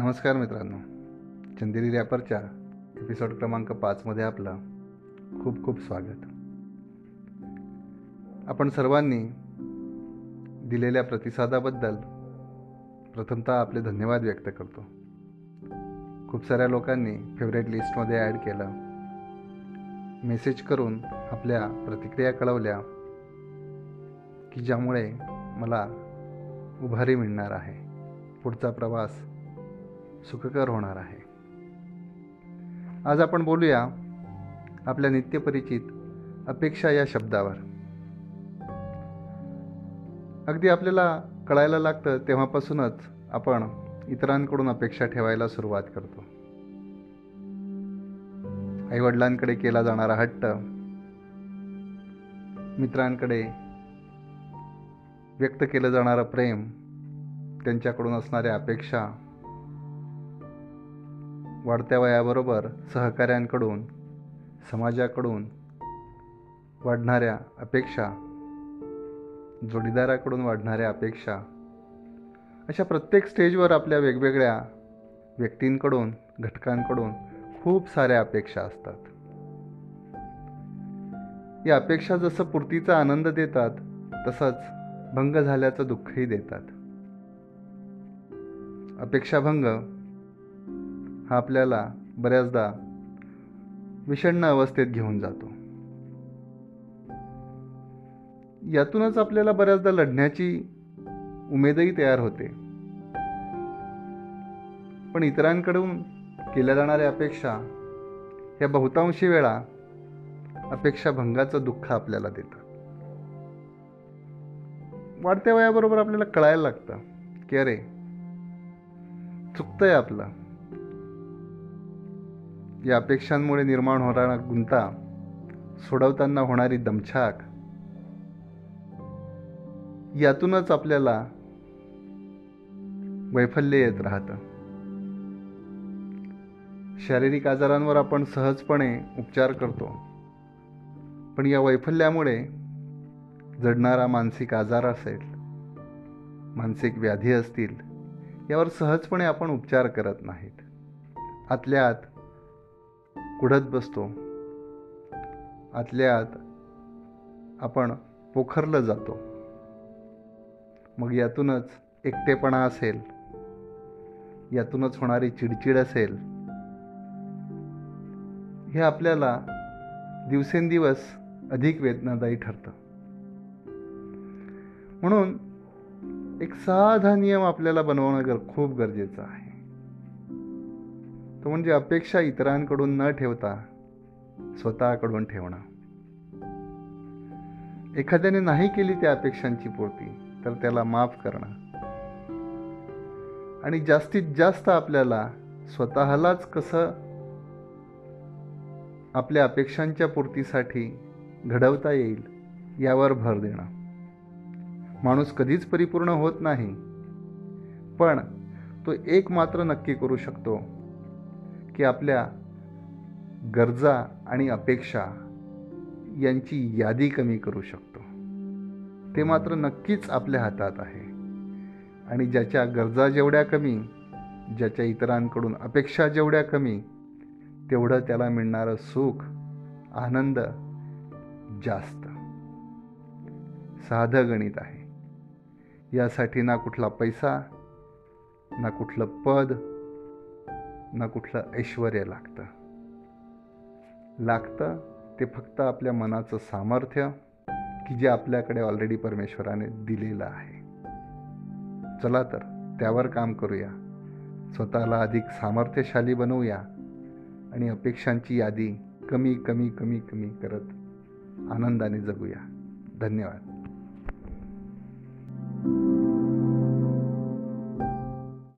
नमस्कार मित्रांनो. चंदेरी रॅपरच्या एपिसोड क्रमांक पाचमध्ये आपलं खूप खूप स्वागत. आपण सर्वांनी दिलेल्या प्रतिसादाबद्दल प्रथमतः आपले धन्यवाद व्यक्त करतो. खूप साऱ्या लोकांनी फेवरेट लिस्टमध्ये ॲड केलं. मेसेज करून आपल्या प्रतिक्रिया कळवल्या की ज्यामुळे मला उभारी मिळणार आहे. पुढचा प्रवास सुखकर होणार आहे. आज आपण बोलूया आपल्या नित्यपरिचित अपेक्षा या शब्दावर. अगदी आपल्याला कळायला लागतं तेव्हापासूनच आपण इतरांकडून अपेक्षा ठेवायला सुरुवात करतो. आईवडिलांकडे केला जाणारा हट्ट मित्रांकडे व्यक्त केलं जाणारं प्रेम त्यांच्याकडून असणाऱ्या अपेक्षा वाढत्या वयाबरोबर सहकाऱ्यांकडून समाजाकडून वाढणाऱ्या अपेक्षा जोडीदाराकडून वाढणाऱ्या अपेक्षा अशा प्रत्येक स्टेजवर आपल्या वेगवेगळ्या व्यक्तींकडून घटकांकडून खूप साऱ्या अपेक्षा असतात. या अपेक्षा जसं पूर्तीचा आनंद देतात तसंच भंग झाल्याचं दुःखही देतात. अपेक्षाभंग हा आपल्याला बऱ्याचदा विषण्ण अवस्थेत घेऊन जातो. यातूनच आपल्याला बऱ्याचदा लढण्याची उमेदही तयार होते. पण इतरांकडून केल्या जाणाऱ्या अपेक्षा ह्या बहुतांशी वेळा अपेक्षा भंगाचं दुःख आपल्याला देतं वाढत्या वयाबरोबर आपल्याला कळायला लागतं की अरे चुकतंय आपलं. या अपेक्षांमुळे निर्माण होणारा गुंता सोडवताना होणारी दमछाक. यातूनच आपल्याला वैफल्य येत राहतं. शारीरिक आजारांवर आपण सहजपणे उपचार करतो. पण या वैफल्यामुळे जडणारा मानसिक आजार असेल मानसिक व्याधी असतील यावर सहजपणे आपण उपचार करत नाहीत. आतल्या आत कुढत बसतो. आतल्या आत आपण पोखरलं जातो. मग यातूनच एकटेपणा असेल. यातूनच होणारी चिडचिड असेल. हे आपल्याला दिवसेंदिवस अधिक वेदनादायी ठरतं. म्हणून एक साधा नियम आपल्याला बनवणं गर खूप गरजेचं आहे. तो म्हणजे अपेक्षा इतरांकडून न ठेवता स्वतःकडून ठेवणं. एखाद्याने नाही केली त्या अपेक्षांची पूर्ती तर त्याला माफ करणं. आणि जास्तीत जास्त आपल्याला स्वतःलाच कसं आपल्या अपेक्षांच्या पूर्तीसाठी घडवता येईल यावर भर देणं. माणूस कधीच परिपूर्ण होत नाही पण तो एक मात्र नक्की करू शकतो. की आपल्या गरजा आणि अपेक्षा यांची यादी कमी करू शकतो. ते मात्र नक्कीच आपल्या हातात आहे. आणि ज्याच्या गरजा जेवढ्या कमी ज्याच्या इतरांकडून अपेक्षा जेवढ्या कमी तेवढं त्याला मिळणारं सुख आनंद जास्त. साधं गणित आहे. यासाठी ना कुठला पैसा ना कुठलं पद ना कुठलं ऐश्वर लागतं. लागतं ते फक्त आपल्या मनाचं सामर्थ्य की जे आपल्याकडे ऑलरेडी परमेश्वराने दिलेलं आहे. चला तर त्यावर काम करूया. स्वतःला अधिक सामर्थ्यशाली बनवूया आणि अपेक्षांची यादी कमी कमी कमी कमी करत आनंदाने जगूया. धन्यवाद.